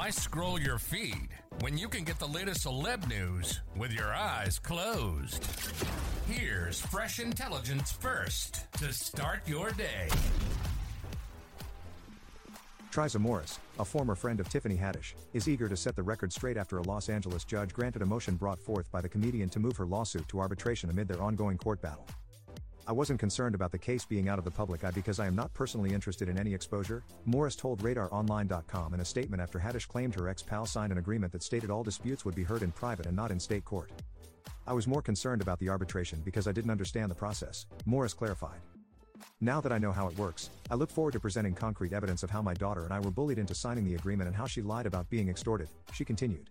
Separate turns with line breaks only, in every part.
Why scroll your feed when you can get the latest celeb news with your eyes closed? Here's fresh intelligence first to start your day.
Trizah Morris, a former friend of Tiffany Haddish, is eager to set the record straight after a Los Angeles judge granted a motion brought forth by the comedian to move her lawsuit to arbitration amid their ongoing court battle. I wasn't concerned about the case being out of the public eye because I am not personally interested in any exposure, Morris told RadarOnline.com in a statement after Haddish claimed her ex pal signed an agreement that stated all disputes would be heard in private and not in state court. I was more concerned about the arbitration because I didn't understand the process, Morris clarified. Now that I know how it works, I look forward to presenting concrete evidence of how my daughter and I were bullied into signing the agreement and how she lied about being extorted, she continued.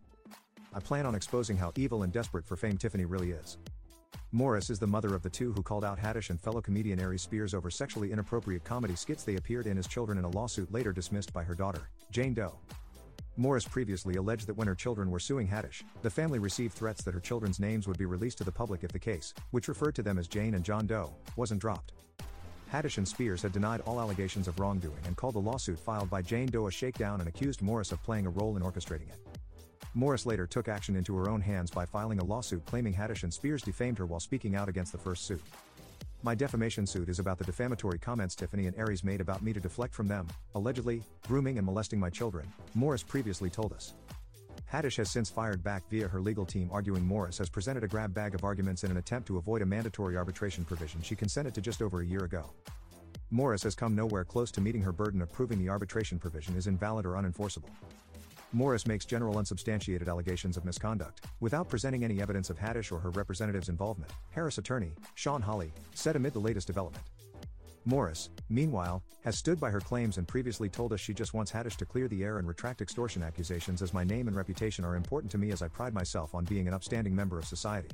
I plan on exposing how evil and desperate for fame Tiffany really is. Morris is the mother of the two who called out Haddish and fellow comedian Ari Spears over sexually inappropriate comedy skits they appeared in as children in a lawsuit later dismissed by her daughter, Jane Doe. Morris previously alleged that when her children were suing Haddish, the family received threats that her children's names would be released to the public if the case, which referred to them as Jane and John Doe, wasn't dropped. Haddish and Spears had denied all allegations of wrongdoing and called the lawsuit filed by Jane Doe a shakedown and accused Morris of playing a role in orchestrating it. Morris later took action into her own hands by filing a lawsuit claiming Haddish and Spears defamed her while speaking out against the first suit. My defamation suit is about the defamatory comments Tiffany and Aries made about me to deflect from them, allegedly, grooming and molesting my children, Morris previously told us. Haddish has since fired back via her legal team arguing Morris has presented a grab bag of arguments in an attempt to avoid a mandatory arbitration provision she consented to just over a year ago. Morris has come nowhere close to meeting her burden of proving the arbitration provision is invalid or unenforceable. Morris makes general unsubstantiated allegations of misconduct, without presenting any evidence of Haddish or her representative's involvement, Haddish's attorney, Sean Holly, said amid the latest development. Morris, meanwhile, has stood by her claims and previously told us she just wants Haddish to clear the air and retract extortion accusations as my name and reputation are important to me as I pride myself on being an upstanding member of society.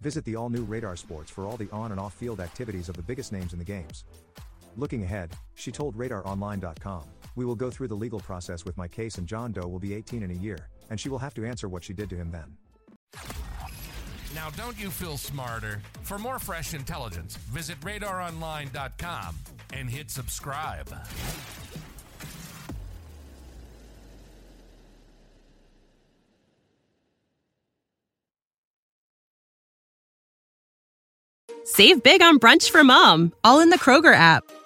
Visit the all new Radar Sports for all the on and off field activities of the biggest names in the games. Looking ahead, she told RadarOnline.com, We will go through the legal process with my case, and John Doe will be 18 in a year, and she will have to answer what she did to him then.
Now, don't you feel smarter? For more fresh intelligence, visit radaronline.com and hit subscribe.
Save big on brunch for mom, all in the Kroger app.